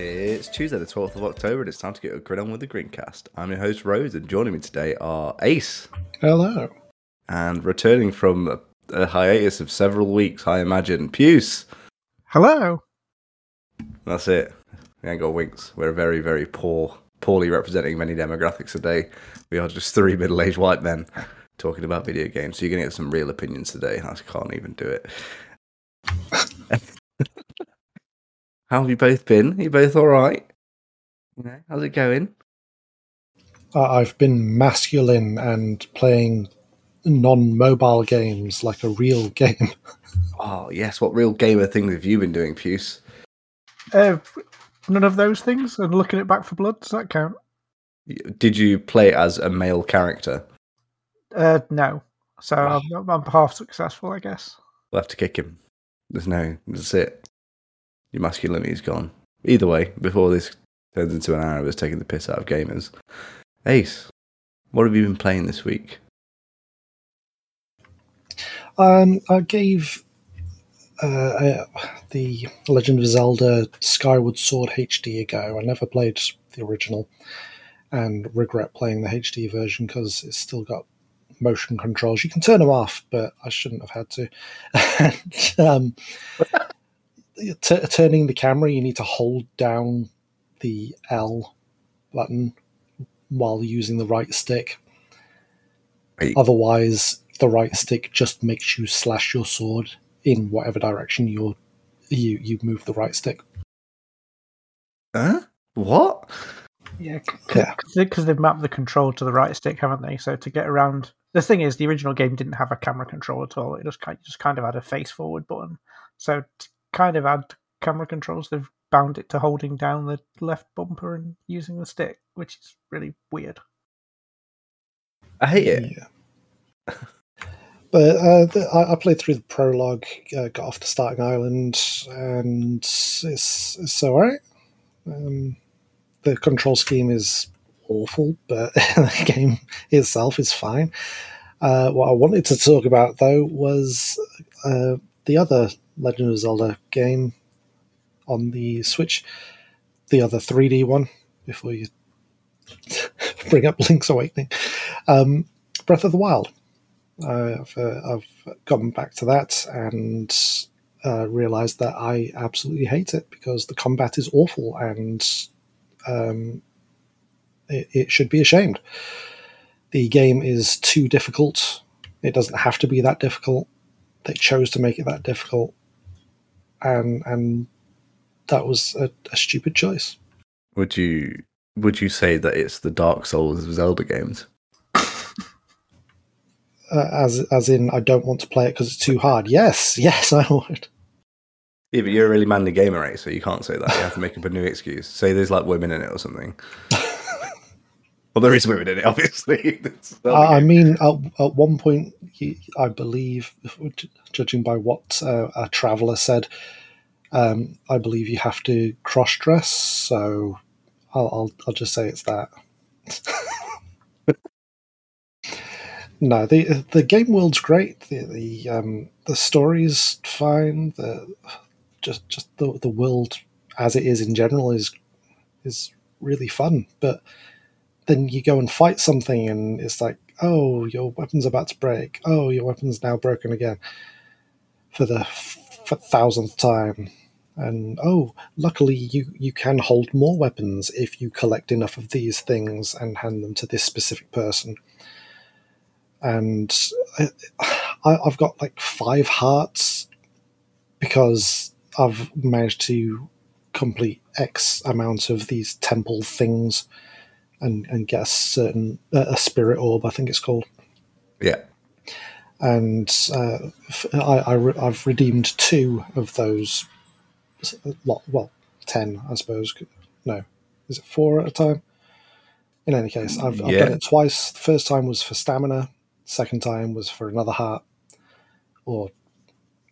It's Tuesday, the 12th of October, and it's time to get a grid on with the Grincast. I'm your host, Rose, and joining me today are Ace. Hello. And returning from a, a hiatus of several weeks, I imagine, Puce. Hello. That's it. We ain't got winks. We're very, very poor, poorly representing many demographics today. We are just three middle aged white men talking about video games. So you're going to get some real opinions today. I can't even do it. How have you both been? Are you both all right? You know, how's it going? Uh, I've been masculine and playing non-mobile games like a real game. Oh yes, what real gamer things have you been doing, Puce? Uh, none of those things. And looking at Back 4 Blood, does that count? Did you play as a male character? Uh, no. So Wow. I'm, I'm half successful, I guess. We'll have to kick him. There's no, that's it. Your masculinity is gone. Either way, before this turns into an hour of us taking the piss out of gamers. Ace, what have you been playing this week? Um, I gave uh, uh, the Legend of Zelda Skyward Sword HD a go. I never played the original, and regret playing the HD version because it's still got motion controls. You can turn them off, but I shouldn't have had to. and, um, t- turning the camera, you need to hold down the L button while using the right stick. Wait. Otherwise, the right stick just makes you slash your sword in whatever direction you're, you you move the right stick. Huh? What? Yeah, Yeah. because they've mapped the control to the right stick, haven't they? So to get around, the thing is, the original game didn't have a camera control at all. It just kind, just kind of had a face forward button. So to kind of add camera controls, they've bound it to holding down the left bumper and using the stick, which is really weird. I hate it. Yeah. But uh, the, I, I played through the prologue, uh, got off to Starting Island, and it's, it's all right. Um, the control scheme is awful, but the game itself is fine. Uh, what I wanted to talk about, though, was uh, the other Legend of Zelda game on the Switch, the other 3D one, before you bring up Link's Awakening. Um, Breath of the Wild. I've, uh, I've gone back to that and uh, realized that I absolutely hate it because the combat is awful and um, it, it should be ashamed. The game is too difficult. It doesn't have to be that difficult. They chose to make it that difficult, and and that was a, a stupid choice. Would you would you say that it's the Dark Souls of Zelda games? Uh, as as in, I don't want to play it because it's too hard. Yes, yes, I would. Yeah, but you're a really manly gamer, right? So you can't say that. You have to make up a new excuse. Say there's like women in it or something. well, there is women in it, obviously. I mean, at, at one point, you- I believe, judging by what uh, a traveller said, um, I believe you have to cross dress. So I'll, I'll I'll just say it's that. no, the the game world's great. The the um, the story's fine. The just just the the world as it is in general is is really fun. But then you go and fight something, and it's like, oh, your weapon's about to break. Oh, your weapon's now broken again for the f- thousandth time. And oh, luckily you you can hold more weapons if you collect enough of these things and hand them to this specific person. And I, I, I've got like five hearts because I've managed to complete X amount of these temple things and, and get a certain uh, a spirit orb, I think it's called. Yeah. And uh, I, I re- I've redeemed two of those. Lot well, ten, I suppose. No, is it four at a time? In any case, I've, I've Yeah. done it twice. The first time was for stamina. Second time was for another heart, or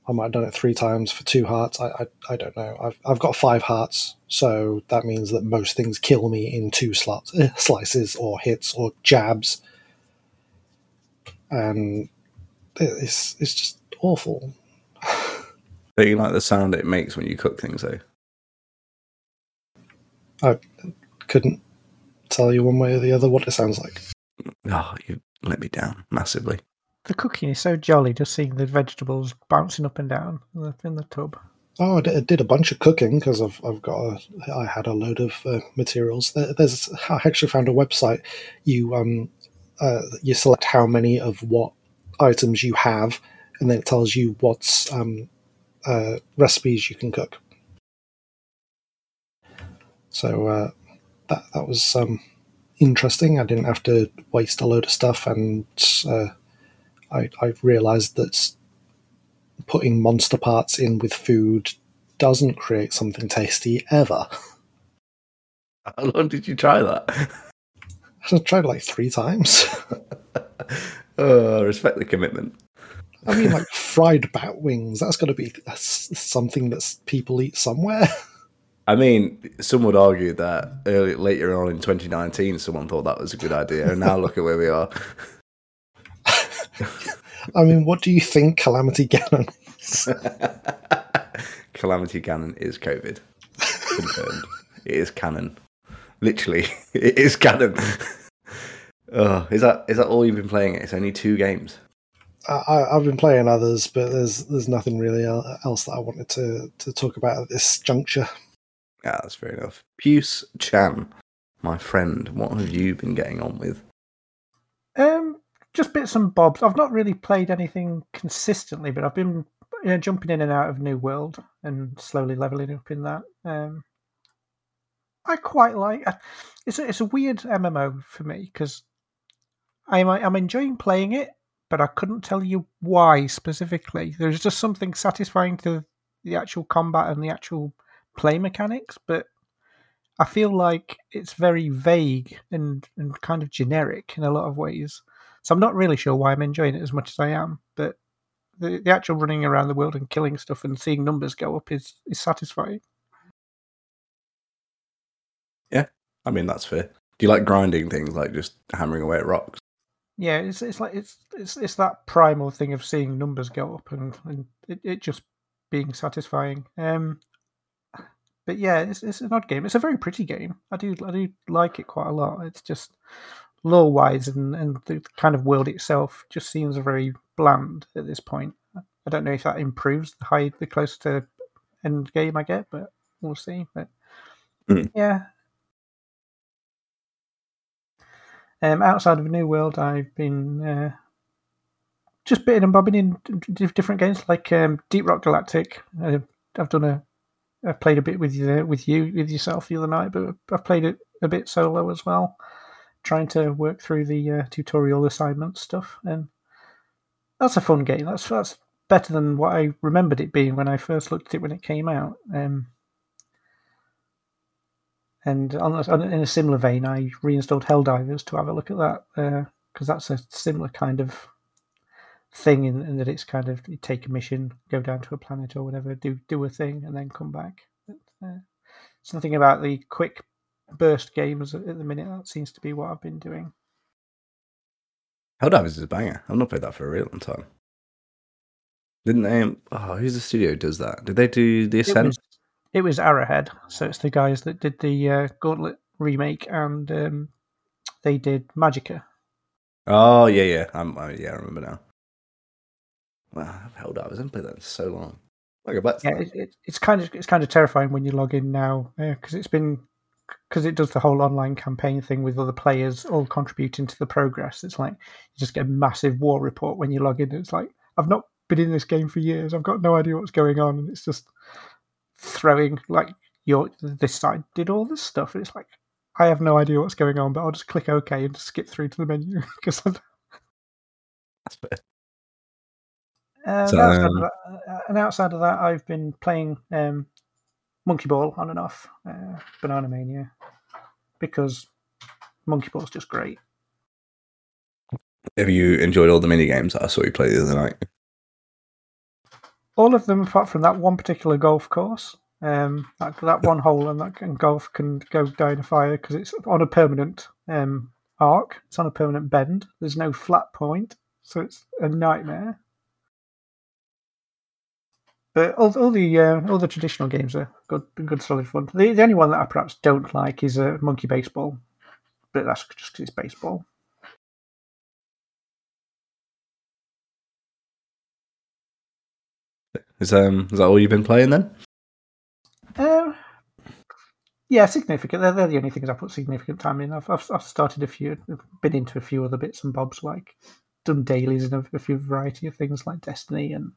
I might have done it three times for two hearts. I, I, I don't know. I've, I've got five hearts, so that means that most things kill me in two slots, slices or hits or jabs, and it's it's just awful. Don't you like the sound it makes when you cook things, though? I couldn't tell you one way or the other what it sounds like. Oh, you let me down massively. The cooking is so jolly, just seeing the vegetables bouncing up and down in the, tub. Oh, I did, I did a bunch of cooking because I've I've got a, I had a load of uh, materials. There, there's I actually found a website. You um uh, you select how many of what items you have, and then it tells you what's um uh, recipes you can cook. So uh, that that was um interesting. I didn't have to waste a load of stuff, and uh, I I've realised that putting monster parts in with food doesn't create something tasty ever. How long did you try that? I tried like three times. oh, respect the commitment. I mean, like fried bat wings. That's got to be something that people eat somewhere. I mean, some would argue that early, later on in 2019, someone thought that was a good idea, and now look at where we are. I mean, what do you think Calamity Ganon is? Calamity Ganon is COVID. Confirmed. it is canon. Literally, it is canon. oh, is that is that all you've been playing? It's only two games. I, I've been playing others, but there's there's nothing really else that I wanted to, to talk about at this juncture. Yeah, that's fair enough. Puce Chan, my friend, what have you been getting on with? Just bits and bobs. I've not really played anything consistently, but I've been you know, jumping in and out of New World and slowly leveling up in that. Um, I quite like. It's a, it's a weird MMO for me because I'm I'm enjoying playing it, but I couldn't tell you why specifically. There's just something satisfying to the actual combat and the actual play mechanics, but I feel like it's very vague and, and kind of generic in a lot of ways. So I'm not really sure why I'm enjoying it as much as I am, but the, the actual running around the world and killing stuff and seeing numbers go up is, is satisfying. Yeah, I mean that's fair. Do you like grinding things like just hammering away at rocks? Yeah, it's it's like it's it's it's that primal thing of seeing numbers go up and, and it, it just being satisfying. Um, but yeah, it's it's an odd game. It's a very pretty game. I do I do like it quite a lot. It's just lore wise and and the kind of world itself just seems very bland at this point. I don't know if that improves the high the closer to end game I get, but we'll see. But Mm. yeah. Um, outside of New World, I've been uh, just bitting and bobbing in d- different games like um, Deep Rock Galactic. Uh, I've done a, I've played a bit with you with you with yourself the other night, but I've played it a bit solo as well, trying to work through the uh, tutorial assignment stuff, and that's a fun game. That's that's better than what I remembered it being when I first looked at it when it came out. Um, and on, on, in a similar vein, I reinstalled Helldivers to have a look at that because uh, that's a similar kind of thing in, in, that it's kind of you take a mission, go down to a planet or whatever, do do a thing, and then come back. But, uh, something about the quick burst games at the minute that seems to be what I've been doing. Helldivers is a banger. I've not played that for a real long time. Didn't they? Um, oh, who's the studio does that? Did they do the Ascent? It was, it was Arrowhead, so it's the guys that did the uh, Gauntlet remake, and um, they did Magicka. Oh yeah, yeah, I'm, I, yeah, I remember now. Wow, I've held up. I haven't played that in so long. Like a yeah, it, it, it's kind of it's kind of terrifying when you log in now because uh, it's been because it does the whole online campaign thing with other players all contributing to the progress. It's like you just get a massive war report when you log in. It's like I've not been in this game for years. I've got no idea what's going on, and it's just throwing like your this side did all this stuff. And it's like I have no idea what's going on, but I'll just click OK and just skip through to the menu because that's fair. Um, so, outside um, that, and outside of that, I've been playing um, Monkey Ball on and off, uh, Banana Mania, because Monkey Ball's just great. Have you enjoyed all the mini games that I saw you play the other night? All of them, apart from that one particular golf course. Um, that, that one hole and that and golf can go down a fire because it's on a permanent um, arc. It's on a permanent bend. There's no flat point, so it's a nightmare. But all, all the uh, all the traditional games are good, good solid fun. The, the only one that I perhaps don't like is uh, Monkey Baseball, but that's just because it's baseball. Is um is that all you've been playing then? Uh, yeah, significant. They're, they're the only things I put significant time in. I've, I've, I've started a few, been into a few other bits and bobs, like done dailies and a, a few variety of things like Destiny and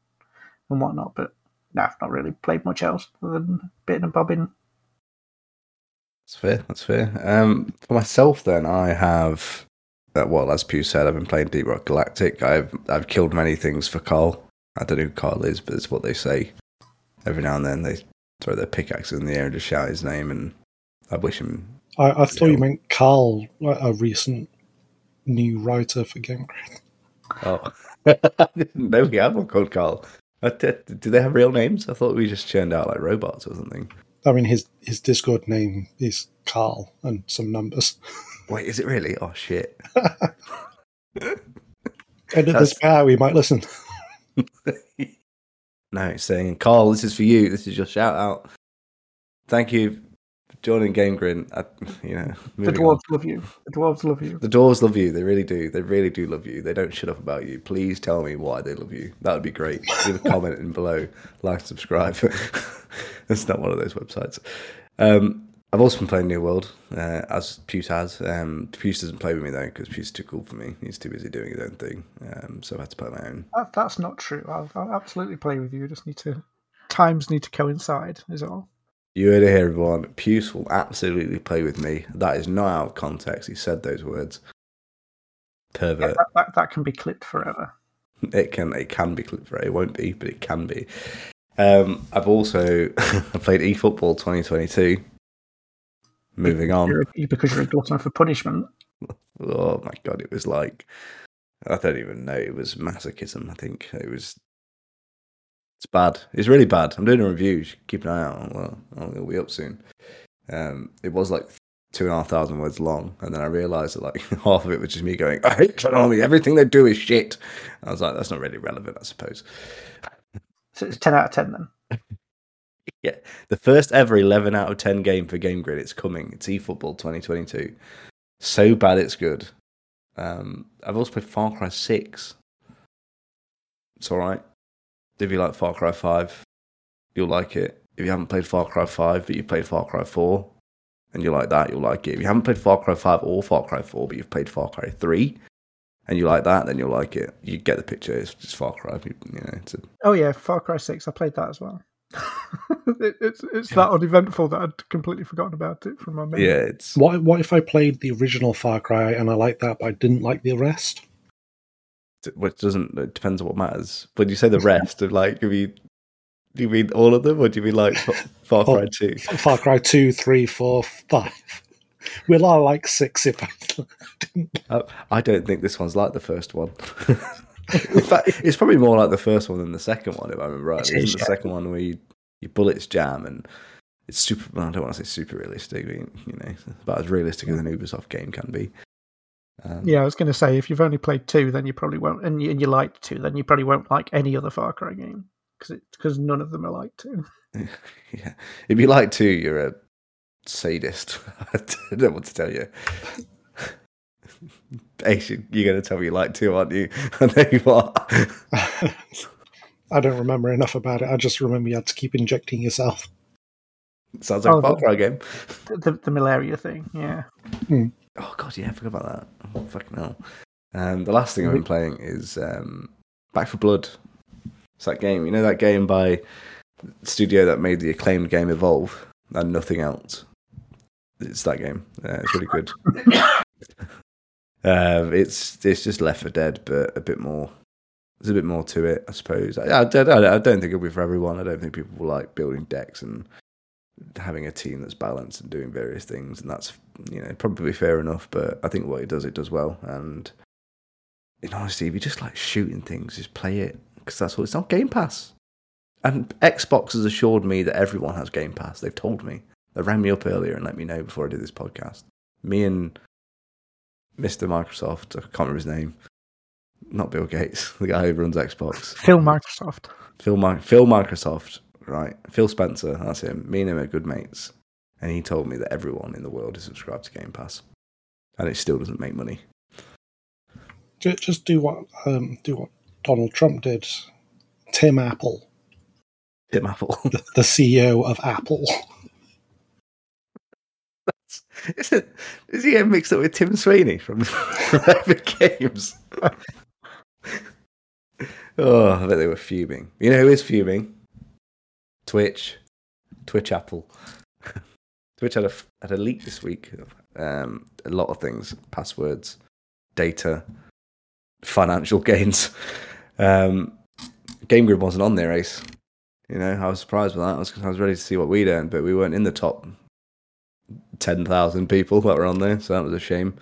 and whatnot. But I've not really played much else other than bit and bobbing. That's fair. That's fair. Um, for myself, then I have, uh, well, as Pew said, I've been playing Deep Rock Galactic. I've I've killed many things for Carl. I don't know who Carl is, but it's what they say. Every now and then they throw their pickaxes in the air and just shout his name, and I wish him. I, I thought Yeah. you meant Carl, a recent new writer for Game Grin. Oh, I didn't know we had one called Carl. Do they have real names? I thought we just churned out like robots or something. I mean, his his Discord name is Carl and some numbers. Wait, is it really? Oh shit! Edit this bit out, we might listen. no, it's saying Carl, this is for you. This is your shout out. Thank you for joining Game Grin. I, you know, The moving on. dwarves love you. The dwarves love you. The dwarves love you. They really do. They really do love you. They don't shut up about you. Please tell me why they love you. That would be great. Leave a comment in below. Like, subscribe. It's not one of those websites. Um, I've also been playing New World, uh, as Puce has. Um, Puce doesn't play with me though because Puce is too cool for me. He's too busy doing his own thing. Um, so I had to play my own. That, that's not true. I'll, I'll absolutely play with you. I Just need to times need to coincide. Is all. You heard it here, everyone. Puce will absolutely play with me. That is not out of context. He said those words. Pervert. That, that, that can be clipped forever. It can it can be clipped right. It won't be, but it can be. Um, I've also I played eFootball 2022. Moving on. You're, you because you're a glutton for punishment. Oh my god, it was like I don't even know. It was masochism. I think it was. It's bad. It's really bad. I'm doing a review. Keep an eye out. Well, it'll be up soon. Um, it was like two and a half thousand words long, and then I realised that like half of it was just me going, "I hate Konami. Everything they do is shit." I was like, "That's not really relevant, I suppose." So it's ten out of ten then. Yeah, the first ever 11 out of 10 game for Game Grin. It's coming. It's eFootball 2022. So bad it's good. Um, I've also played Far Cry 6. It's all right. If you like Far Cry 5, you'll like it. If you haven't played Far Cry 5, but you played Far Cry 4, and you like that, you'll like it. If you haven't played Far Cry 5 or Far Cry 4, but you've played Far Cry 3, and you like that, then you'll like it. You get the picture. It's just Far Cry. You know, it's a Oh yeah, Far Cry Six. I played that as well. it, it's it's that uneventful that I'd completely forgotten about it from my memory. yeah, it's What what if I played the original Far Cry and I liked that, but I didn't like the rest? Which doesn't it depends on what matters. When you say the rest of like, do you do you mean all of them, or do you mean like Far Oh. Cry Two? Far Cry 2, 3, 4, 5. Will I like 6 if I didn't? I, uh, I don't think this one's like the first one. In fact, it's probably more like the first one than the second one, if I remember right. It Isn't is, the yeah. second one where you, your bullets jam and it's super? Well, I don't want to say super realistic, but you know, about as realistic as an Ubisoft game can be. Um, Yeah, I was going to say if you've only played two, then you probably won't, and you, and you liked two, then you probably won't like any other Far Cry game because because none of them are like two. yeah. If you like two, you're a sadist. I don't know what to tell you. Ace, you- you're going to tell me you like two, aren't you? I know you are. I don't remember enough about it. I just remember you had to keep injecting yourself. Sounds like Oh, a Far Cry game. The, the, the malaria thing, yeah. Oh god, yeah, I forgot about that. Oh, fucking hell. Um, the last thing I've been playing is um, Back 4 Blood. It's that game, you know, that game by the studio that made the acclaimed game Evolve and nothing else. It's that game. Uh, it's really good. um, it's it's just Left 4 Dead, but a bit more. There's a bit more to it, I suppose. I, I, don't, I don't think it'll be for everyone. I don't think people will like building decks and having a team that's balanced and doing various things, and that's you know probably fair enough. But I think what it does, it does well. And in honesty, if you just like shooting things, just play it because that's all. it's on Game Pass. And Xbox has assured me that everyone has Game Pass. They've told me. They rang me up earlier and let me know before I did this podcast. Me and Mr. Microsoft, I can't remember his name. not Bill Gates, the guy who runs Xbox. Phil Microsoft. Phil, Mi- Phil Microsoft, right? Phil Spencer, that's him. Me and him are good mates. And he told me that everyone in the world is subscribed to Game Pass. And it still doesn't make money. Just do what um, do what Donald Trump did. Tim Apple, Tim Apple. the CEO of Apple. is, it, is he getting mixed up with Tim Sweeney from, from Epic Games? oh, I bet they were fuming. You know who is fuming? Twitch. Twitch Apple. Twitch had a, had a leak this week of um, a lot of things passwords, data, financial gains. Um, Game Grin wasn't on there, Ace. You know, I was surprised with that. I was, I was ready to see what we'd earned, but we weren't in the top 10,000 people that were on there, so that was a shame.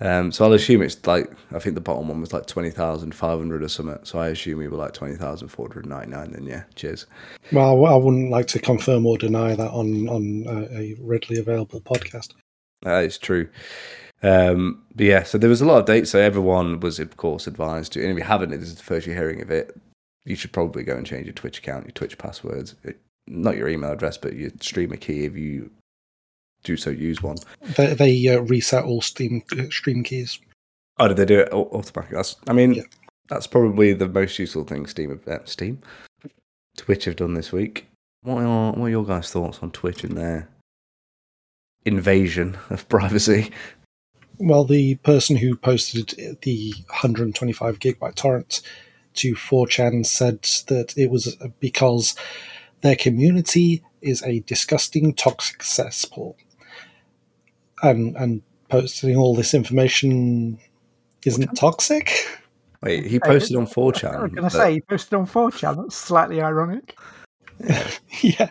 Um, so I'll assume it's like, I think the bottom one was like 20,500 or something, so I assume we were like 20,499 then, yeah, cheers. Well, I wouldn't like to confirm or deny that on on a, a readily available podcast. That is true. Um, but yeah, so there was a lot of dates, so everyone was, of course, advised to, and if you haven't, this is the first you're hearing of it, you should probably go and change your Twitch account, your Twitch passwords, It- not your email address, but your streamer key if you do so use one. They, they uh, reset all Steam uh, stream keys. Oh, did they do it automatically? That's, I mean, Yeah. that's probably the most useful thing Steam, have- uh, Steam, Twitch have done this week. What are, what are your guys' thoughts on Twitch and their invasion of privacy? Well, the person who posted the 125 gigabyte torrent to 4chan said that it was because their community is a disgusting, toxic cesspool. And, and posting all this information isn't toxic? Wait, he posted on 4chan. I was going to that- say, he posted on 4chan. That's slightly ironic. yeah.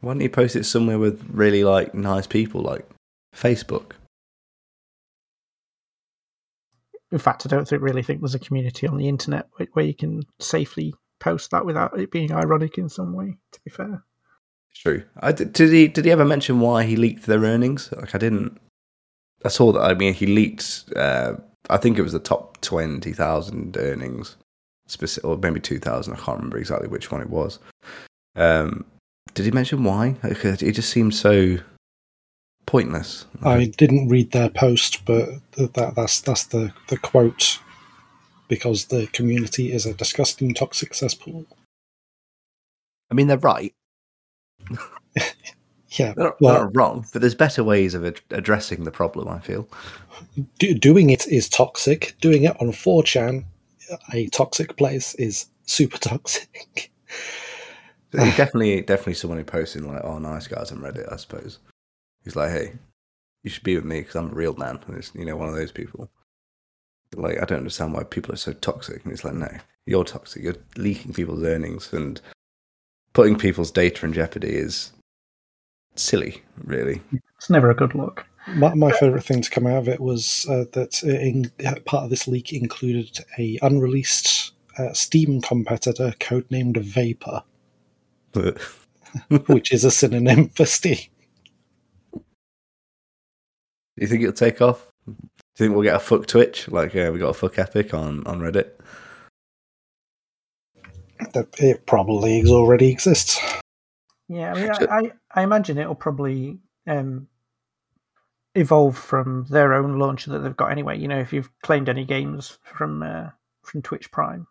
Why don't you post it somewhere with really like nice people, like Facebook? In fact, I don't think, really think there's a community on the internet where, where you can safely post that without it being ironic in some way, to be fair. True. I did, did he did he ever mention why he leaked their earnings? Like I didn't. I saw that. I mean, he leaked. Uh, I think it was the top twenty thousand earnings, specific, or maybe two thousand. I can't remember exactly which one it was. Um, did he mention why? Like, It just seemed so pointless. I didn't read their post, but that, that's that's the, the quote because the community is a disgusting, toxic cesspool. I mean, they're right. Yeah, They're not, Well- they're not wrong, but there's better ways of ad- addressing the problem. I feel. do, doing it is toxic. Doing it on 4chan, a toxic place, is super toxic. Definitely, definitely someone who posted like, "Oh, nice guys" on Reddit. I suppose he's like, "Hey, you should be with me because I'm a real man." And it's you know one of those people. Like I don't understand why people are so toxic. And it's like, no, you're toxic. You're leaking people's earnings and putting people's data in jeopardy is silly, really. It's never a good look. My, my favorite thing to come out of it was uh, that in, uh, part of this leak included a unreleased uh, Steam competitor codenamed Vapor, which is a synonym for Steam. do you think it'll take off? Do you think we'll get a fuck Twitch? Like uh, we got a fuck Epic on on Reddit. That it probably already exists. Yeah, I mean, So- I, I, I imagine it'll probably um, evolve from their own launcher that they've got anyway. You know, if you've claimed any games from uh, from Twitch Prime,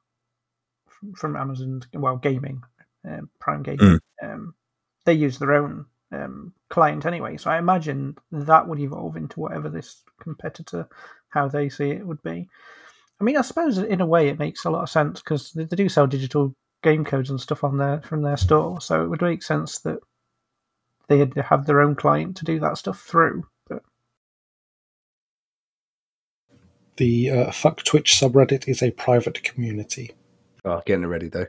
from, from Amazon, well, gaming, um, Prime Gaming, um, they use their own um, client anyway. So I imagine that would evolve into whatever this competitor, how they see it, would be. I mean, I suppose in a way it makes a lot of sense because they, they do sell digital game codes and stuff on there from their store, so it would make sense that they had to have their own client to do that stuff through. But The uh, fuck Twitch subreddit is a private community. Oh, getting it ready though.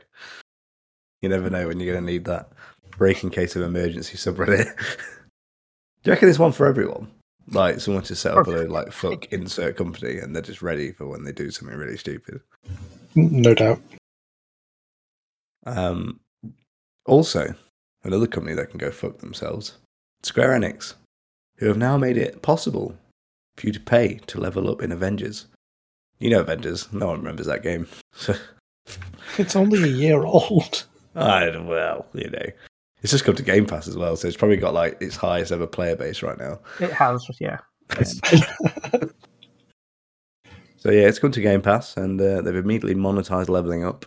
You never know when you're going to need that break in case of emergency subreddit. Do you reckon there's one for everyone? Like someone to set up a load like fuck insert company and they're just ready for when they do something really stupid. No doubt. Um, also, another company that can go fuck themselves, Square Enix, who have now made it possible for you to pay to level up in Avengers. You know Avengers. No one remembers that game. It's only a year old. I well, you know, it's just come to Game Pass as well, so it's probably got like its highest ever player base right now. It has, yeah. So yeah, it's come to Game Pass, and uh, they've immediately monetized leveling up.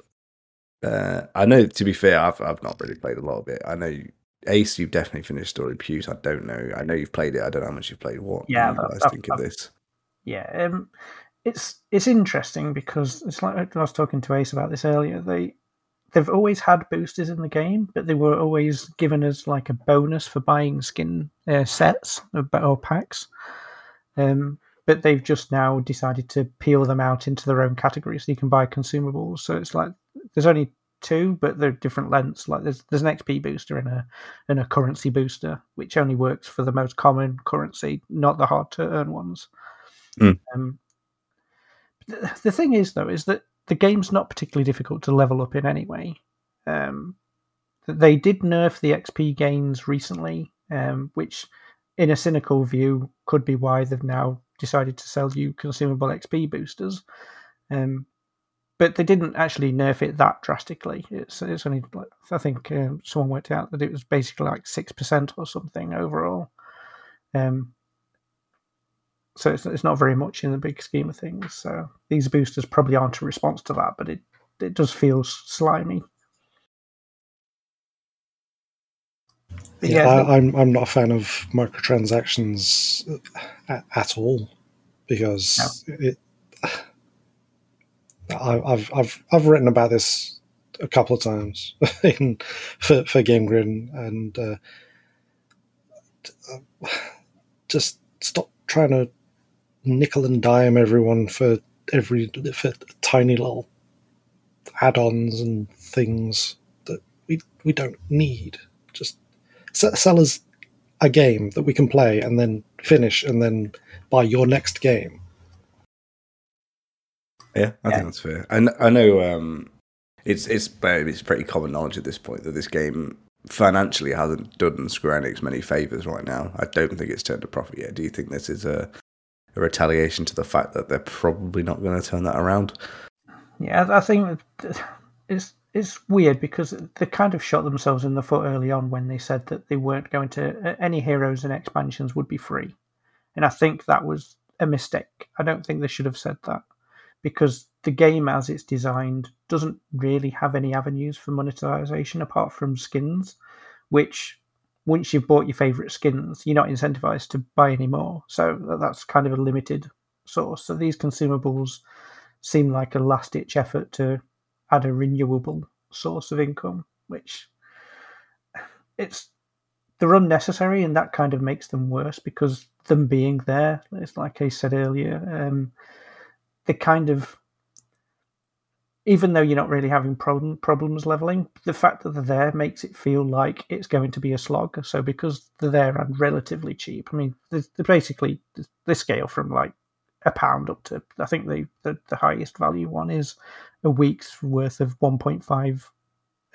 Uh, I know, to be fair, I've I've not really played a lot of it. I know Ace, you've definitely finished Story Puce. I don't know. I know you've played it. I don't know how much you've played. What? Yeah, do you guys that- think of this? Yeah, um, it's it's interesting because it's like I was talking to Ace about this earlier. They they've always had boosters in the game, but they were always given as like a bonus for buying skin uh, sets or, or packs. Um, but they've just now decided to peel them out into their own category, so you can buy consumables. So it's like there's only two, but they're different lengths. Like there's there's an XP booster and a and a currency booster, which only works for the most common currency, not the hard to earn ones. Mm. Um, the, the thing is, though, is that the game's not particularly difficult to level up in any way. Um, they did nerf the XP gains recently, um, which, in a cynical view, could be why they've now decided to sell you consumable XP boosters. Um, but they didn't actually nerf it that drastically. It's it's only I think um, someone worked out that it was basically like six percent or something overall. Um, so it's it's not very much in the big scheme of things. So these boosters probably aren't a response to that, but it it does feel slimy. Yeah, I, I'm I'm not a fan of microtransactions at, at all because it. I, I've I've I've written about this a couple of times in for for Game Grin and uh, just stop trying to nickel and dime everyone for every for tiny little add-ons and things that we we don't need. Just s- sell us a game that we can play and then finish and then buy your next game. Yeah, I Yeah. think that's fair. And I know um, it's it's it's pretty common knowledge at this point that this game financially hasn't done Square Enix many favors right now. I don't think it's turned a profit yet. Do you think this is a, a retaliation to the fact that they're probably not going to turn that around? Yeah, I think it's it's weird because they kind of shot themselves in the foot early on when they said that they weren't going to any heroes and expansions would be free, and I think that was a mistake. I don't think they should have said that because the game as it's designed doesn't really have any avenues for monetization apart from skins, which once you've bought your favorite skins, you're not incentivized to buy any more. So that's kind of a limited source. So these consumables seem like a last ditch effort to add a renewable source of income, which it's they're unnecessary and that kind of makes them worse because them being there, it's like I said earlier, um, they kind of even though you're not really having problem, problems leveling, the fact that they're there makes it feel like it's going to be a slog. So because they're there and relatively cheap, I mean, they're basically they scale from like a pound up to I think the, the, the highest value one is a week's worth of 1.5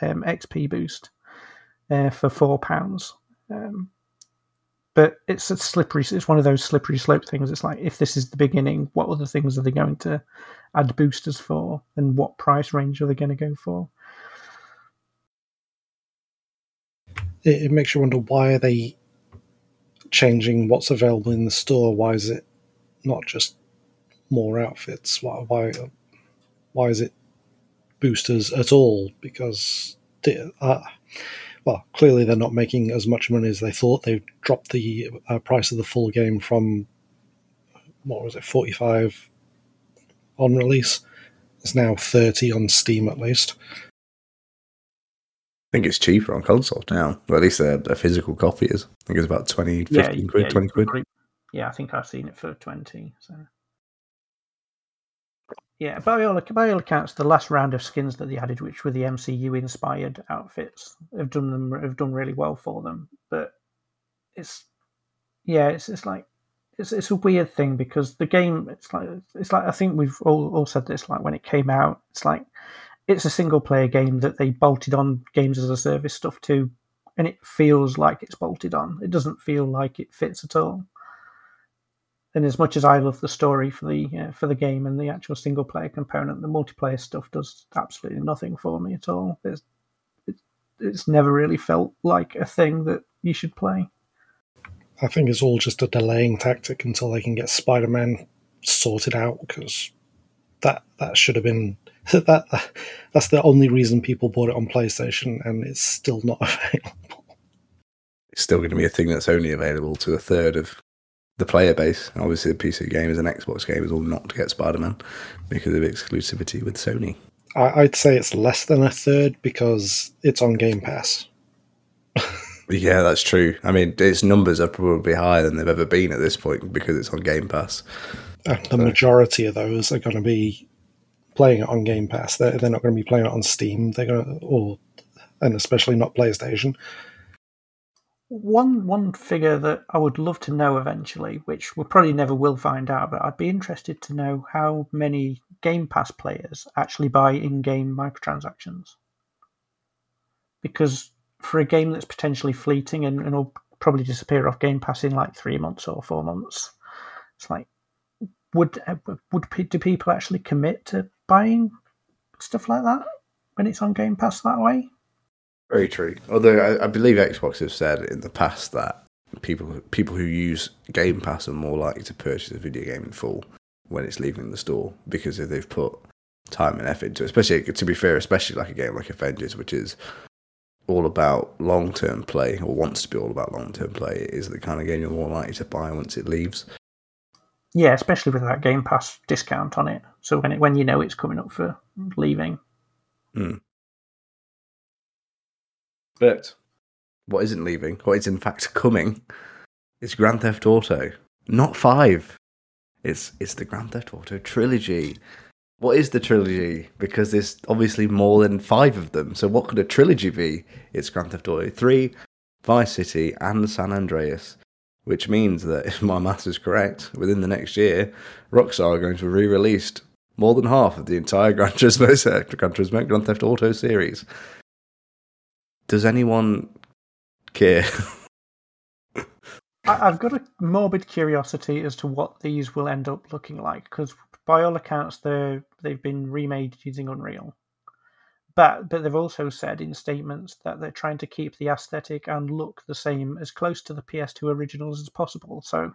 um, XP boost uh, for four pounds. Um, but it's a slippery. It's one of those slippery slope things. It's like if this is the beginning, what other things are they going to add boosters for, and what price range are they going to go for? It, it makes you wonder why are they changing what's available in the store? Why is it not just more outfits? Why why why is it boosters at all? Because uh, well, clearly they're not making as much money as they thought. They dropped the uh, price of the full game from what was it, forty five on release. It's now thirty on Steam at least. I think it's cheaper on console now. Well, at least a, a physical copy is. I think it's about 20, 15 quid, yeah, 20 quid. probably- Yeah, I think I've seen it for twenty. So. Yeah, by all, by all accounts, the last round of skins that they added, which were the MCU inspired outfits, have done them have done really well for them. But it's yeah, it's it's like it's it's a weird thing because the game it's like it's like I think we've all, all said this like when it came out, it's like it's a single player game that they bolted on games as a service stuff to, and it feels like it's bolted on. It doesn't feel like it fits at all. And as much as I love the story for the uh, for the game and the actual single player component, the multiplayer stuff does absolutely nothing for me at all. It's it's, it's never really felt like a thing that you should play. I think it's all just a delaying tactic until they can get Spider Man sorted out because that that should have been that that's the only reason people bought it on PlayStation and it's still not available. It's still going to be a thing that's only available to a third of the player base. Obviously, the PC gamers and Xbox gamers all not to get Spider Man because of exclusivity with Sony. I'd say it's less than a third because it's on Game Pass. Yeah, that's true. I mean, its numbers are probably higher than they've ever been at this point because it's on Game Pass. And the majority of those are going to be playing it on Game Pass. They're, they're not going to be playing it on Steam. They're going to, or and especially not PlayStation. One one figure that I would love to know eventually, which we probably never will find out, but I'd be interested to know how many Game Pass players actually buy in-game microtransactions. Because for a game that's potentially fleeting and, and will probably disappear off Game Pass in like three months or four months, it's like would uh, would do people actually commit to buying stuff like that when it's on Game Pass that way? Very true. Although I, I believe Xbox have said in the past that people people who use Game Pass are more likely to purchase a video game in full when it's leaving the store because if they've put time and effort into it. Especially to be fair, especially like a game like Avengers, which is all about long term play or wants to be all about long term play, is the kind of game you're more likely to buy once it leaves. Yeah, especially with that Game Pass discount on it. So when it, when you know it's coming up for leaving. Mm. But what isn't leaving, what is in fact coming, is Grand Theft Auto. Not five. It's it's the Grand Theft Auto trilogy. What is the trilogy? Because there's obviously more than five of them. So what could a trilogy be? It's Grand Theft Auto 3, Vice City, and San Andreas. Which means that if my maths is correct, within the next year, Rockstar are going to re release more than half of the entire Grand Theft Auto series. Does anyone care? I've got a morbid curiosity as to what these will end up looking like because, by all accounts, they they've been remade using Unreal. But but they've also said in statements that they're trying to keep the aesthetic and look the same as close to the PS2 originals as possible. So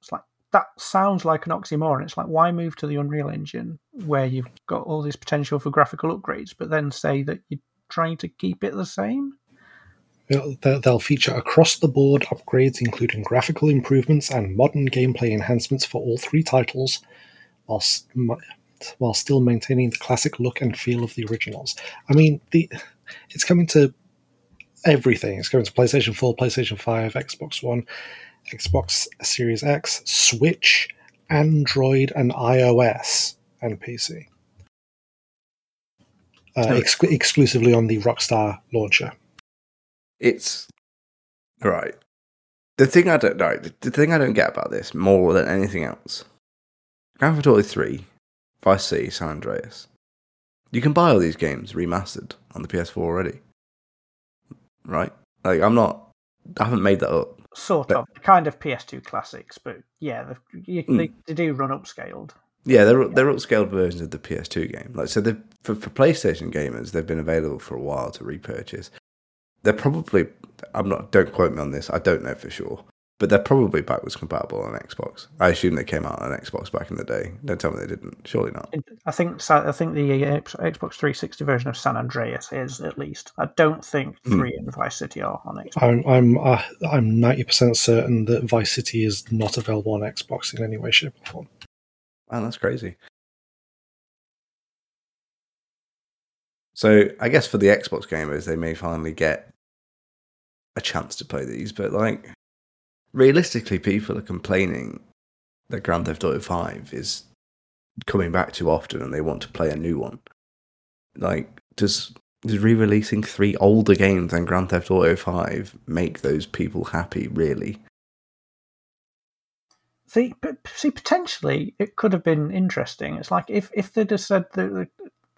it's like that sounds like an oxymoron. It's like why move to the Unreal Engine where you've got all this potential for graphical upgrades, but then say that you're trying to keep it the same? They'll feature across the board upgrades, including graphical improvements and modern gameplay enhancements for all three titles, whilst, while still maintaining the classic look and feel of the originals. I mean, the it's coming to everything. It's coming to PlayStation 4, PlayStation 5, Xbox One, Xbox Series X, Switch, Android, and iOS, and PC. Uh, ex- exclusively on the Rockstar launcher it's right. The thing I don't know, the thing I don't get about this more than anything else, Grand Theft Auto Three, Vice City, San Andreas. You can buy all these games remastered on the PS4 already, right? Like I'm not, I haven't made that up. Sort but, of, kind of PS2 classics, but yeah, you, mm. they, they, do run upscaled. Yeah, they're yeah. they're upscaled versions of the PS2 game. Like so, for for PlayStation gamers, they've been available for a while to repurchase they're probably I'm not don't quote me on this, I don't know for sure. But they're probably backwards compatible on Xbox. I assume they came out on Xbox back in the day. Don't tell me they didn't. Surely not. I think I think the Xbox 360 version of San Andreas is at least. I don't think hmm. three and Vice City are on Xbox. I'm I'm uh, I'm ninety percent certain that Vice City is not available on Xbox in any way, shape, or form. Man, that's crazy. So I guess for the Xbox gamers, they may finally get a chance to play these, but like realistically, people are complaining that Grand Theft Auto Five is coming back too often, and they want to play a new one. Like, does does re-releasing three older games than Grand Theft Auto Five make those people happy? Really? See, see, potentially it could have been interesting. It's like if if they'd have said the,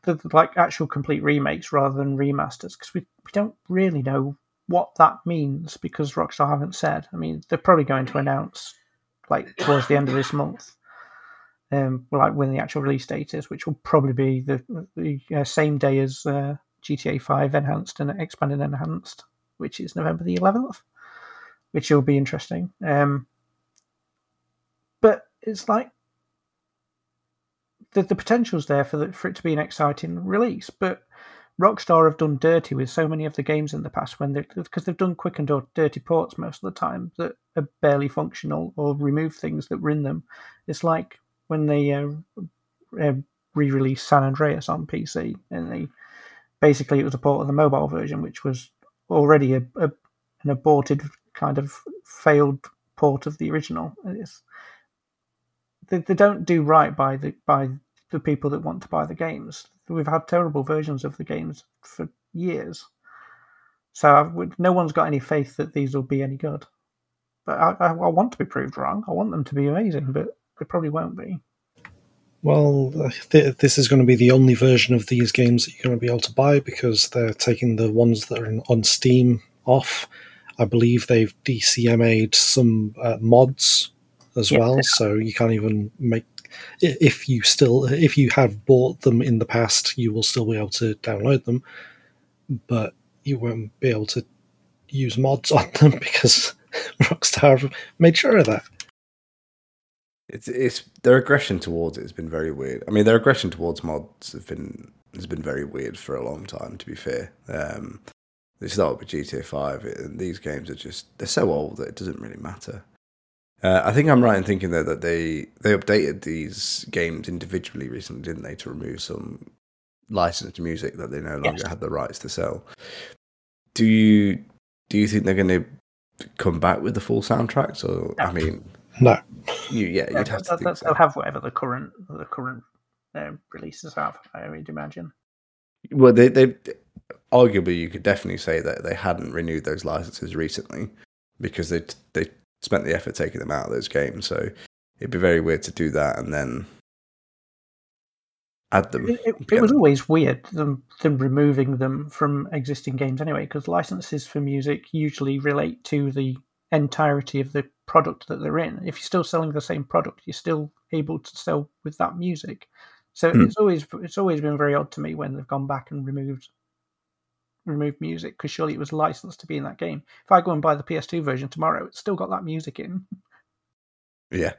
the, the like actual complete remakes rather than remasters, because we we don't really know what that means because Rockstar haven't said. I mean, they're probably going to announce like towards the end of this month. Um, like when the actual release date is, which will probably be the the uh, same day as uh, GTA Five enhanced and expanded enhanced, which is November the 11th, which will be interesting. Um, but it's like the the potential's there for the, for it to be an exciting release, but Rockstar have done dirty with so many of the games in the past when they because they've done quick and dirty ports most of the time that are barely functional or remove things that were in them. It's like when they uh, uh, re-released San Andreas on PC and they basically it was a port of the mobile version, which was already a, a an aborted kind of failed port of the original. It's, they, they don't do right by the by the people that want to buy the games. We've had terrible versions of the games for years, so I've, no one's got any faith that these will be any good. But I, I, I want to be proved wrong. I want them to be amazing, but they probably won't be. Well, th- this is going to be the only version of these games that you're going to be able to buy because they're taking the ones that are on Steam off. I believe they've DCMA'd some uh, mods as yeah. well, so you can't even make. If you still, if you have bought them in the past, you will still be able to download them, but you won't be able to use mods on them because Rockstar made sure of that. It's it's their aggression towards it has been very weird. I mean, their aggression towards mods have been has been very weird for a long time. To be fair, um, they started with GTA Five, and these games are just they're so old that it doesn't really matter. Uh, I think I'm right in thinking though that they they updated these games individually recently, didn't they, to remove some licensed music that they no longer yes. had the rights to sell. Do you do you think they're going to come back with the full soundtracks, or I mean, no. You, yeah, you'd have to. They'll, so. have whatever the current the current um, releases have. I would imagine. Well, they they arguably you could definitely say that they hadn't renewed those licenses recently because they they spent the effort taking them out of those games. So it'd be very weird to do that and then add them. It, it, it was always weird them them removing them from existing games anyway, because licenses for music usually relate to the entirety of the product that they're in. If you're still selling the same product, you're still able to sell with that music. So mm. it's always it's always been very odd to me when they've gone back and removed removed music because surely it was licensed to be in that game. If I go and buy the PS2 version tomorrow, it's still got that music in. Yeah,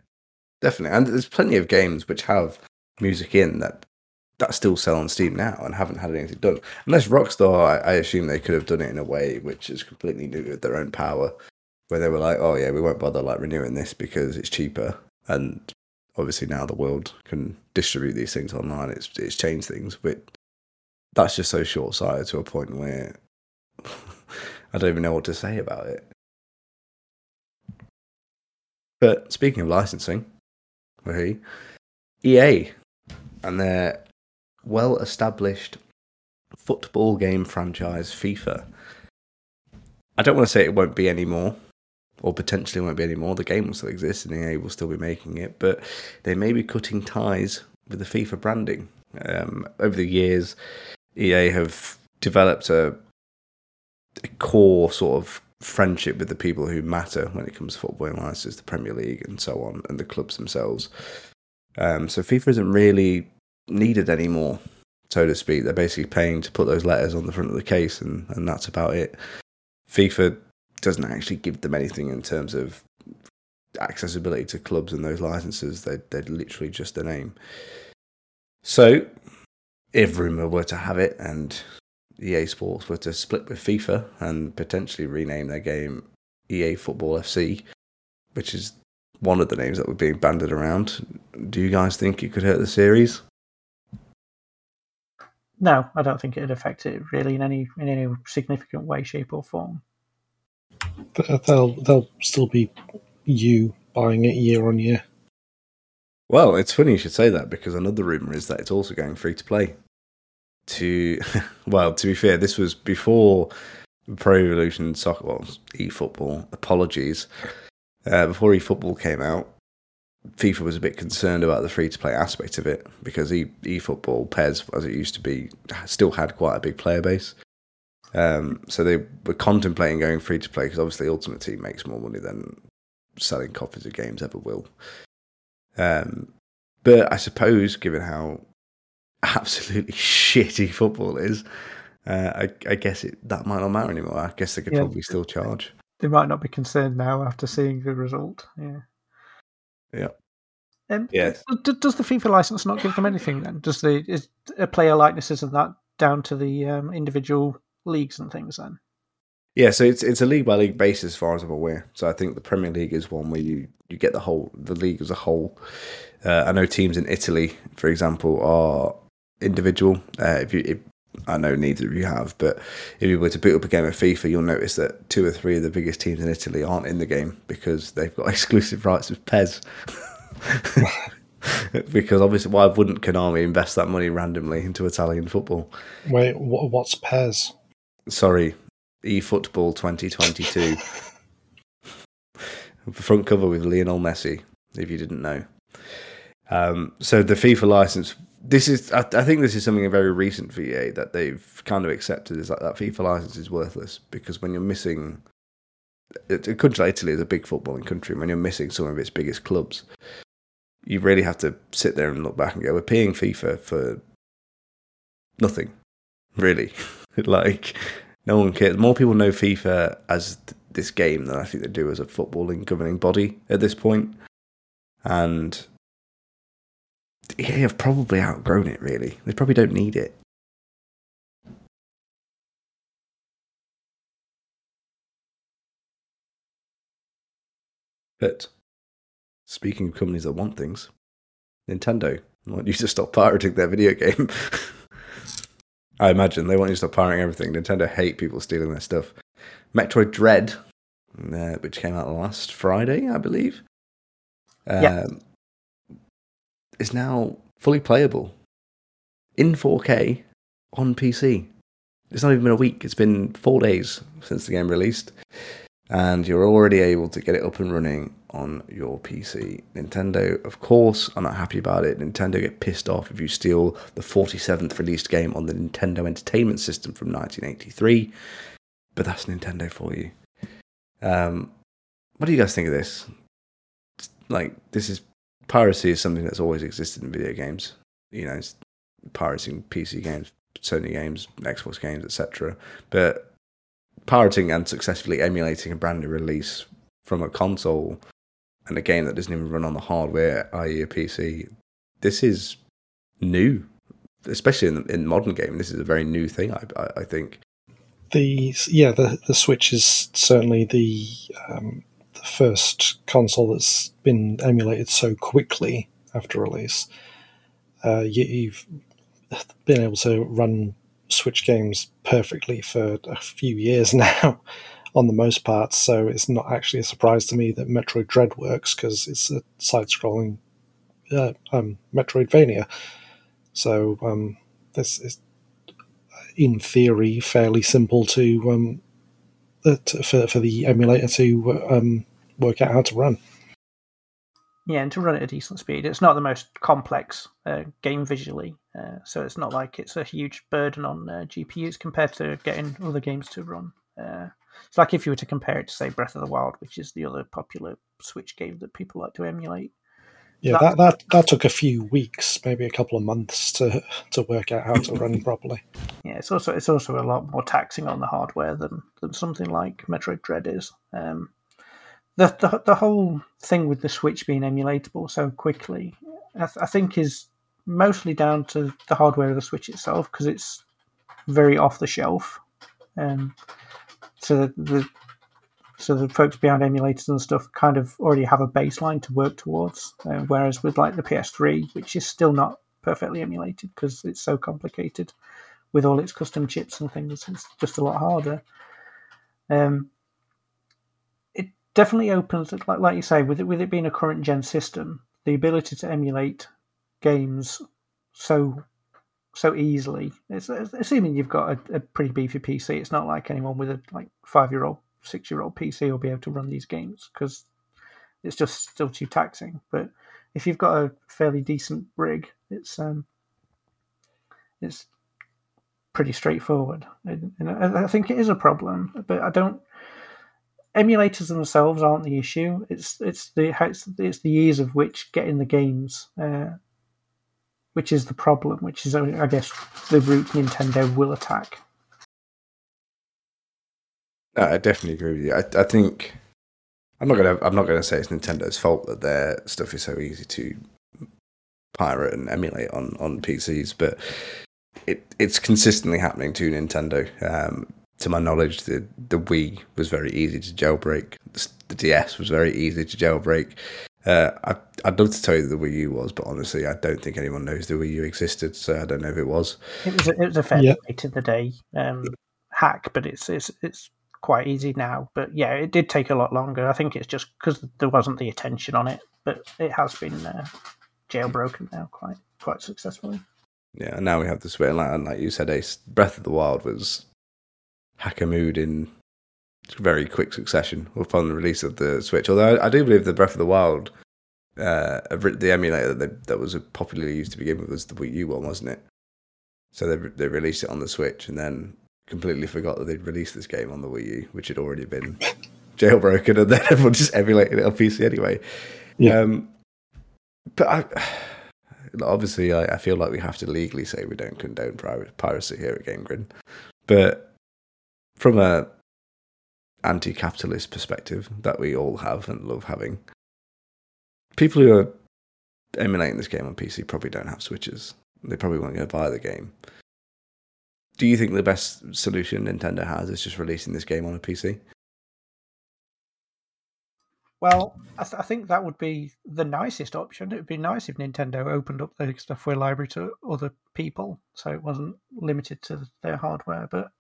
definitely. And there's plenty of games which have music in that that still sell on Steam now and haven't had anything done. Unless Rockstar, I, I assume they could have done it in a way which is completely new with their own power where they were like, oh yeah, we won't bother like renewing this because it's cheaper. And obviously now the world can distribute these things online. It's it's changed things, but that's just so short sighted to a point where I don't even know what to say about it. But speaking of licensing, EA and their well established football game franchise FIFA. I don't want to say it won't be anymore or potentially won't be anymore. The game will still exist and EA will still be making it, but they may be cutting ties with the FIFA branding. Um, over the years, EA have developed a, a, core sort of friendship with the people who matter when it comes to football licenses, the Premier League and so on, and the clubs themselves. Um, so FIFA isn't really needed anymore, so to speak. They're basically paying to put those letters on the front of the case, and, and that's about it. FIFA doesn't actually give them anything in terms of accessibility to clubs and those licenses. They they're literally just a name. So, if rumor were to have it, and EA Sports were to split with FIFA and potentially rename their game EA Football FC, which is one of the names that were being banded around, do you guys think it could hurt the series? No, I don't think it'd affect it really in any in any significant way, shape, or form uh, they'll they'll still be you buying it year on year. Well, it's funny you should say that because another rumor is that it's also going free to play. To well, to be fair, this was before Pro Evolution Soccer, well, eFootball. Apologies. Uh, before eFootball came out, FIFA was a bit concerned about the free to play aspect of it because e eFootball, PES, as it used to be, still had quite a big player base. Um, so they were contemplating going free to play because obviously Ultimate Team makes more money than selling copies of games ever will. Um, but I suppose, given how absolutely shitty football is, uh, I, I, guess it that might not matter anymore. I guess they could yeah. probably still charge. They might not be concerned now after seeing the result. Yeah. Yeah. Um, yes. Does the FIFA license not give them anything then? Does the is a player likenesses and that down to the um, individual leagues and things then? Yeah, so it's it's a league by league basis, as far as I'm aware. So I think the Premier League is one where you, you get the whole the league as a whole. Uh, I know teams in Italy, for example, are individual. Uh, if you, if, I know neither of you have, but if you were to boot up a game of FIFA, you'll notice that two or three of the biggest teams in Italy aren't in the game because they've got exclusive rights with PES. because obviously, why wouldn't Konami invest that money randomly into Italian football? Wait, what's PES? Sorry, eFootball 2022. Front cover with Lionel Messi, if you didn't know. Um, so the FIFA license, this is, I, I, think this is something a very recent EA that they've kind of accepted is that that FIFA license is worthless because when you're missing, a country like Italy is a big footballing country. When you're missing some of its biggest clubs, you really have to sit there and look back and go, we're paying FIFA for nothing, really. like no one cares. More people know FIFA as th- this game than I think they do as a footballing governing body at this point. And they have probably outgrown it, really. They probably don't need it. But speaking of companies that want things, Nintendo want you to stop pirating their video game. I imagine they want you to stop pirating everything. Nintendo hate people stealing their stuff. Metroid Dread, uh, which came out last Friday, I believe, um, yeah. is now fully playable in 4K on PC. It's not even been a week. It's been four days since the game released, and you're already able to get it up and running on your PC. Nintendo, of course, are not happy about it. Nintendo get pissed off if you steal the 47th released game on the Nintendo Entertainment System from 1983. But that's Nintendo for you. Um, what do you guys think of this? Like, this is piracy is something that's always existed in video games. You know, it's pirating PC games, Sony games, Xbox games, etc. But pirating and successfully emulating a brand new release from a console and a game that doesn't even run on the hardware, i.e., a PC. This is new, especially in, in modern gaming. This is a very new thing. I, I, I think. The yeah, the the Switch is certainly the um, the first console that's been emulated so quickly after release. Uh, you, you've been able to run Switch games perfectly for a few years now on the most part, so it's not actually a surprise to me that Metroid Dread works because it's a side-scrolling uh, um, Metroidvania. So um, this is, in theory, fairly simple to, um, uh, to for for the emulator to um, work out how to run. Yeah, and to run at a decent speed. It's not the most complex uh, game visually, uh, so it's not like it's a huge burden on uh, GPUs compared to getting other games to run. Uh, it's like if you were to compare it to, say, Breath of the Wild, which is the other popular Switch game that people like to emulate. Yeah, that, that, that took a few weeks, maybe a couple of months to to work out how to run properly. Yeah, it's also it's also a lot more taxing on the hardware than, than something like Metroid Dread is. Um, the, the the whole thing with the Switch being emulatable so quickly, I, th- I think, is mostly down to the hardware of the Switch itself because it's very off the shelf. Um, so the so the folks behind emulators and stuff kind of already have a baseline to work towards. Uh, whereas with like the PS3, which is still not perfectly emulated because it's so complicated with all its custom chips and things, it's just a lot harder. Um, definitely opens, like like you say, with it with it being a current gen system, the ability to emulate games so so easily. It's, assuming you've got a, a, pretty beefy PC. It's not like anyone with a like five year old, six year old PC will be able to run these games because it's just still too taxing. But if you've got a fairly decent rig, it's um, it's pretty straightforward. And I think it is a problem, but I don't. Emulators themselves aren't the issue. It's it's the it's, the ease of which getting the games, uh, which is the problem. Which is, I guess, the route Nintendo will attack. No, I definitely agree with you. I, I think I'm not gonna I'm not gonna say it's Nintendo's fault that their stuff is so easy to pirate and emulate on on PCs, but it it's consistently happening to Nintendo. Um, to my knowledge, the the Wii was very easy to jailbreak. The DS was very easy to jailbreak. Uh, I, I'd love to tell you that the Wii U was, but honestly, I don't think anyone knows the Wii U existed, so I don't know if it was. It was a, it was a fairly late in the day um, hack, but it's it's it's quite easy now. But yeah, it did take a lot longer. I think it's just because there wasn't the attention on it, but it has been uh, jailbroken now quite quite successfully. Yeah, and now we have the Switch. And like, you said, Ace, Breath of the Wild was hacker mood in very quick succession upon the release of the Switch. Although I, I do believe the Breath of the Wild, uh, the emulator that, they, that was popularly used to begin with was the Wii U one, wasn't it? So they they released it on the Switch and then completely forgot that they'd released this game on the Wii U, which had already been jailbroken, and then everyone just emulated it on PC anyway. Yeah. Um, but I, obviously, I, I, feel like we have to legally say we don't condone piracy here at Game Grin. But from a anti-capitalist perspective that we all have and love having, people who are emulating this game on PC probably don't have switches. They probably won't go buy the game. Do you think the best solution Nintendo has is just releasing this game on a PC? Well, I, th- I, think that would be the nicest option. It would be nice if Nintendo opened up their software library to other people, so it wasn't limited to their hardware. But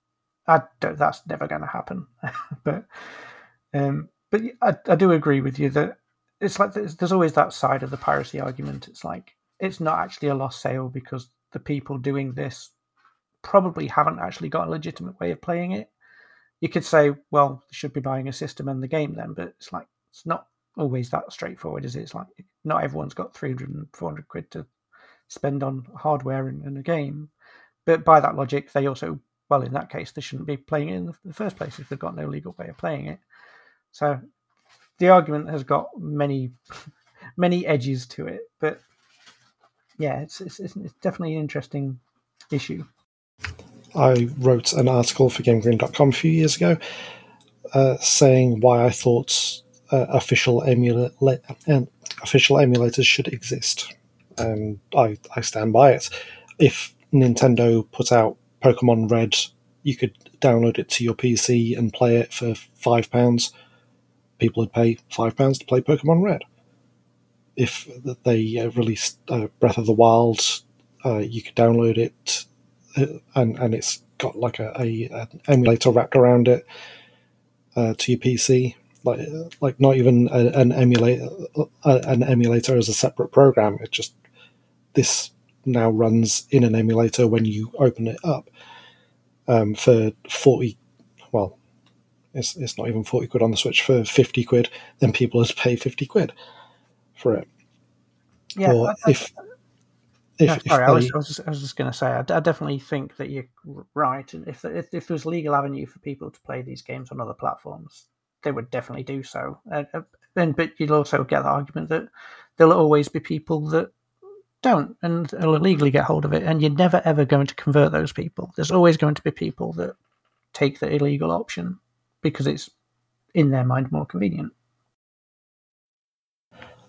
I don't, that's never going to happen. but um, but I, I do agree with you that it's like there's, there's always that side of the piracy argument. It's like it's not actually a lost sale because the people doing this probably haven't actually got a legitimate way of playing it. You could say, well, they should be buying a system and the game then, but it's like it's not always that straightforward, is it? It's like not everyone's got 300 and 400 quid to spend on hardware and, and a game. But by that logic, they also, well, in that case, they shouldn't be playing it in the first place if they've got no legal way of playing it. So the argument has got many, many edges to it. But yeah, it's, it's, it's definitely an interesting issue. I wrote an article for GameGrin.com a few years ago uh, saying why I thought uh, official, emula- um, official emulators should exist. And I, I stand by it. If Nintendo put out Pokemon Red, you could download it to your PC and play it for £5. People would pay £5 to play Pokemon Red. If they uh, released uh, Breath of the Wild, uh, you could download it and and it's got like a, a an emulator wrapped around it uh, to your PC. Like like not even a, an emulator an emulator as a separate program. It just this now runs in an emulator when you open it up um, for forty. Well, it's it's not even forty quid on the Switch for fifty quid. Then people would pay fifty quid for it. Yeah, or I, if if, no, sorry, I, was, I, was, just, I was just going to say, I, I, definitely think that you're right. And if, if if there's legal avenue for people to play these games on other platforms, they would definitely do so. Uh, and but you'll also get the argument that there'll always be people that don't and they'll illegally get hold of it, and you're never ever going to convert those people. There's always going to be people that take the illegal option because it's in their mind more convenient.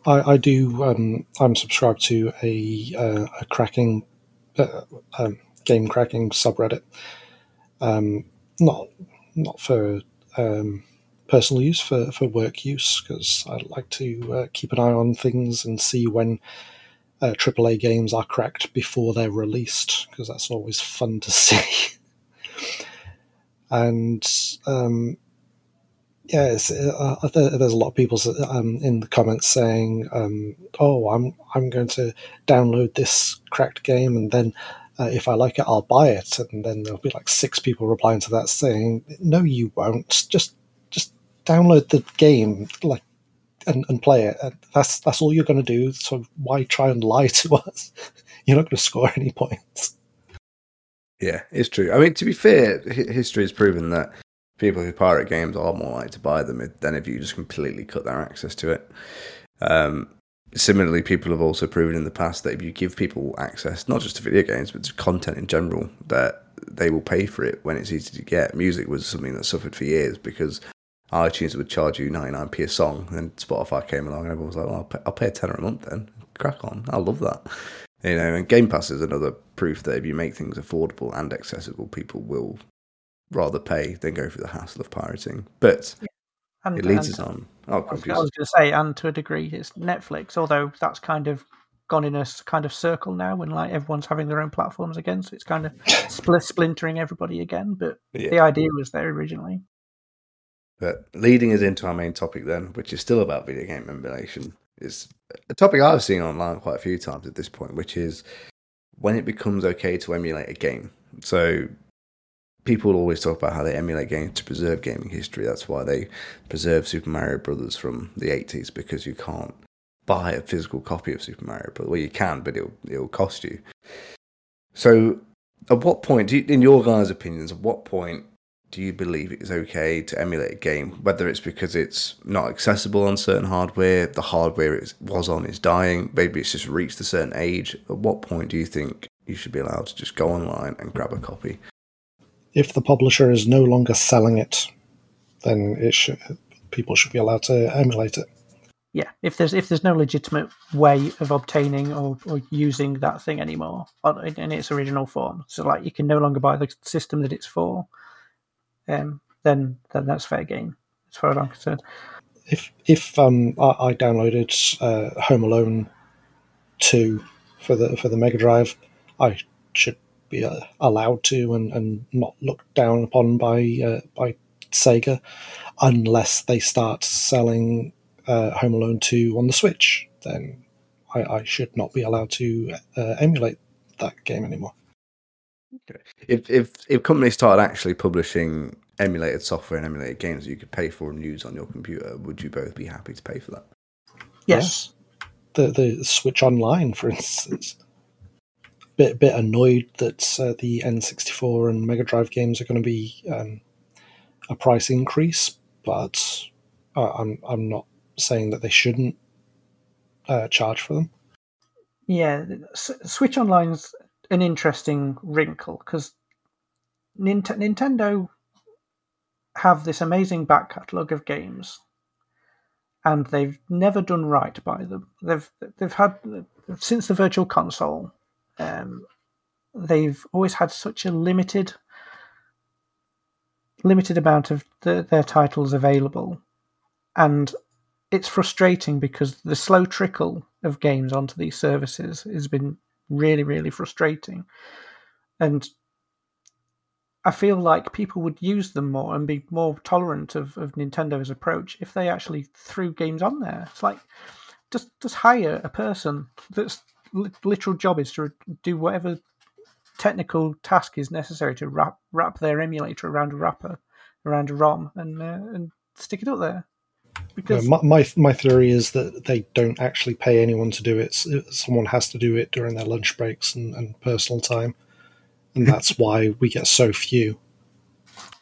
I, I do. Um, I'm subscribed to a, uh, a cracking uh, um, game cracking subreddit. Um, not not for um, personal use, for, for work use, because I like to uh, keep an eye on things and see when uh, AAA games are cracked before they're released, because that's always fun to see. and um, yeah, uh, there's a lot of people um, in the comments saying, um, "Oh, I'm I'm going to download this cracked game, and then uh, if I like it, I'll buy it." And then there'll be like six people replying to that saying, "No, you won't. Just just download the game, like." And, and play it. That's that's all you're going to do. So why try and lie to us? You're not going to score any points. Yeah, it's true. I mean, to be fair, history has proven that people who pirate games are more likely to buy them than if you just completely cut their access to it. Um, similarly, people have also proven in the past that if you give people access, not just to video games, but to content in general, that they will pay for it when it's easy to get. Music was something that suffered for years because iTunes would charge you 99p a song, and Spotify came along, and everyone was like, well, I'll pay, I'll pay a tenner a month then. Crack on. I love that. You know, and Game Pass is another proof that if you make things affordable and accessible, people will rather pay than go through the hassle of pirating. But And, it leads and- us on. Oh, I was, I was going to say, and to a degree, it's Netflix. Although that's kind of gone in a kind of circle now, when like everyone's having their own platforms again, so it's kind of split, splintering everybody again. But Yeah. the idea was there originally. But leading us into our main topic then, which is still about video game emulation, is a topic I've seen online quite a few times at this point, which is when it becomes okay to emulate a game. So people always talk about how they emulate games to preserve gaming history. That's why they preserve Super Mario Brothers from the 80s because you can't buy a physical copy of Super Mario Brothers. Well, you can, but it'll it'll cost you. So, at what point, in your guys' opinions, at what point do you believe it is okay to emulate a game, whether it's because it's not accessible on certain hardware, the hardware it was on is dying, maybe it's just reached a certain age? At what point do you think you should be allowed to just go online and grab a copy? If the publisher is no longer selling it, then it should, people should be allowed to emulate it. Yeah, if there's if there's no legitimate way of obtaining or, or using that thing anymore on- in its original form, so like you can no longer buy the system that it's for, um, then then that's fair game as far as I'm concerned. if if um, I, I downloaded uh, Home Alone two for the for the Mega Drive, I should be uh, allowed to and, and not looked down upon by uh, by Sega, unless they start selling uh, Home Alone two on the Switch. Then I, I should not be allowed to uh, emulate that game anymore. If if if companies started actually publishing emulated software and emulated games that you could pay for and use on your computer, would you both be happy to pay for that? Yes, the the Switch Online, for instance. Bit bit annoyed that uh, the N64 and Mega Drive games are going to be um, a price increase, but uh, I'm I'm not saying that they shouldn't uh, charge for them. Yeah, S- Switch Online's an interesting wrinkle because Nint- Nintendo have this amazing back catalogue of games, and they've never done right by them. They've they've had since the Virtual Console, um, they've always had such a limited limited amount of the, their titles available, and it's frustrating because the slow trickle of games onto these services has been really, really frustrating. And I feel like people would use them more and be more tolerant of, of Nintendo's approach if they actually threw games on there. It's like just just hire a person that's literal job is to do whatever technical task is necessary to wrap wrap their emulator around a wrapper around a ROM and uh, and stick it up there. Because Uh, my, my my theory is that they don't actually pay anyone to do it. Someone has to do it during their lunch breaks and, and personal time, and that's why we get so few.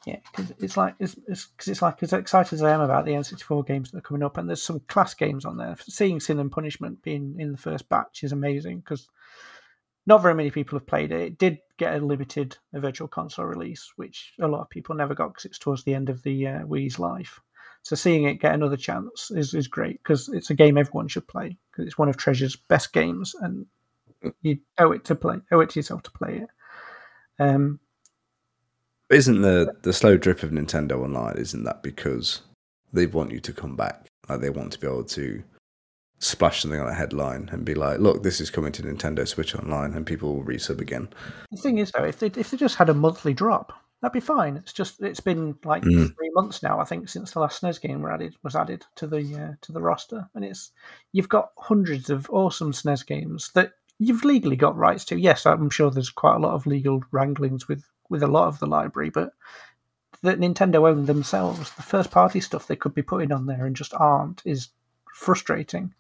Yeah, because it's like it's it's, cause it's like as excited as I am about the N64 games that are coming up, and there's some class games on there. Seeing Sin and Punishment being in the first batch is amazing because not very many people have played it. It did get a limited a virtual console release, which a lot of people never got because it's towards the end of the uh, Wii's life. So seeing it get another chance is, is great because it's a game everyone should play because it's one of Treasure's best games, and you owe it to play, owe it to yourself to play it. Um, Isn't the the slow drip of Nintendo Online? Isn't that because they want you to come back? Like they want to be able to splash something on a headline and be like, "Look, this is coming to Nintendo Switch Online," and people will resub again. The thing is, though, if they if they just had a monthly drop, that'd be fine. It's just it's been like Mm. three months now, I think, since the last SNES game were added was added to the uh, to the roster, and it's you've got hundreds of awesome SNES games that you've legally got rights to. Yes, I'm sure there's quite a lot of legal wranglings with with a lot of the library, but that Nintendo own themselves, the first party stuff they could be putting on there and just aren't is frustrating.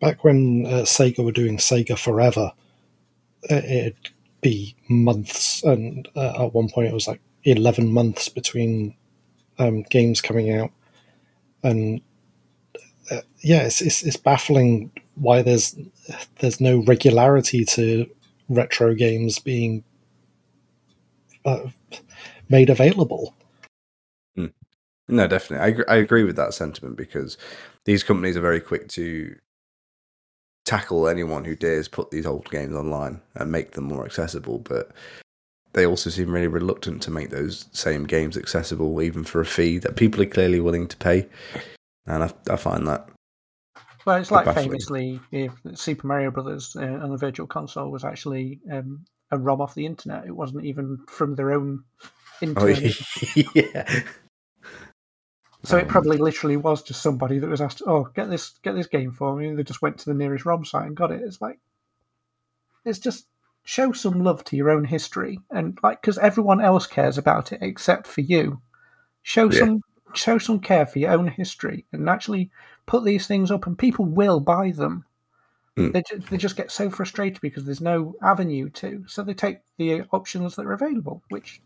Back when uh, Sega were doing Sega Forever, uh, it'd be months, and uh, at one point it was like eleven months between um, games coming out, and uh, yeah, it's, it's it's baffling why there's there's no regularity to retro games being uh, made available. No, definitely. I, I agree with that sentiment because these companies are very quick to tackle anyone who dares put these old games online and make them more accessible. But they also seem really reluctant to make those same games accessible, even for a fee that people are clearly willing to pay. And I, I find that Well, it's like baffling. famously, if Super Mario Brothers uh, on the Virtual Console was actually um, a ROM off the internet. It wasn't even from their own oh internet. yeah, So it Um, probably literally was just somebody that was asked, "Oh, get this, get this game for me," and they just went to the nearest ROM site and got it. It's like, it's just show some love to your own history, and like because everyone else cares about it except for you. Show Yeah. some, show some care for your own history, and actually put these things up, and people will buy them. Hmm. They just, they just get so frustrated because there's no avenue to, so they take the options that are available, which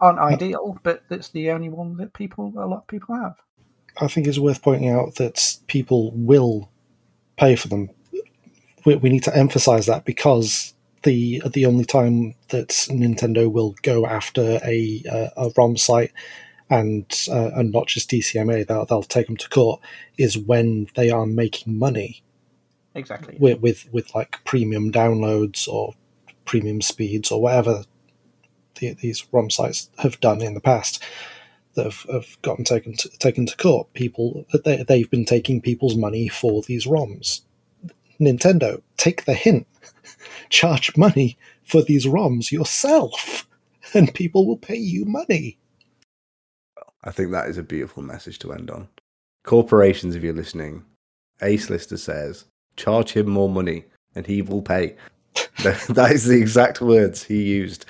aren't ideal, but that's the only one that people, a lot of people have. I think it's worth pointing out that people will pay for them. We, we need to emphasize that because the the only time that Nintendo will go after a uh, a ROM site and uh, and not just DCMA, they'll they'll take them to court is when they are making money Exactly. with with, with like premium downloads or premium speeds or whatever the, these ROM sites have done in the past that have, have gotten taken to, taken to court. People they, they've been taking people's money for these ROMs. Nintendo, take the hint. Charge money for these ROMs yourself, and people will pay you money. I think that is a beautiful message to end on. Corporations, if you're listening, Ace Lister says, charge him more money and he will pay. That- that is the exact words he used.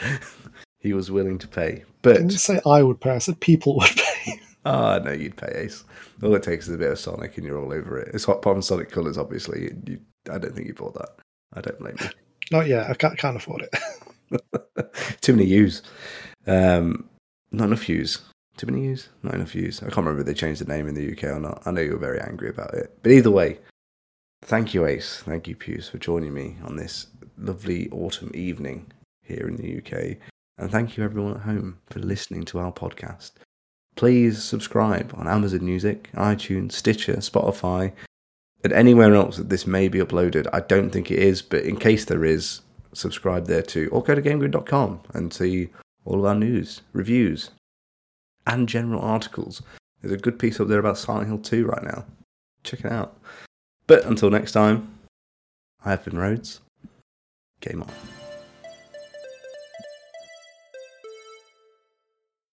He was willing to pay. I But didn't say I would pay. I said people would pay. ah, no, you'd pay Ace. All it takes is a bit of Sonic and you're all over it. It's hot on Sonic Colors, obviously. You, you, I don't think you bought that. I don't blame you. Not yet. I can't, can't afford it. Too many U's. Um, not enough U's. Too many U's? Not enough U's. I can't remember if they changed the name in the UK or not. I know you were very angry about it. But either way, thank you, Ace. Thank you, Puce, for joining me on this lovely autumn evening here in the UK. And thank you, everyone at home, for listening to our podcast. Please subscribe on Amazon Music, iTunes, Stitcher, Spotify, and anywhere else that this may be uploaded. I don't think it is, but in case there is, subscribe there too. Or go to GameGrin.com and see all of our news, reviews, and general articles. There's a good piece up there about Silent Hill 2 right now. Check it out. But until next time, I have been Rhodes. Game on.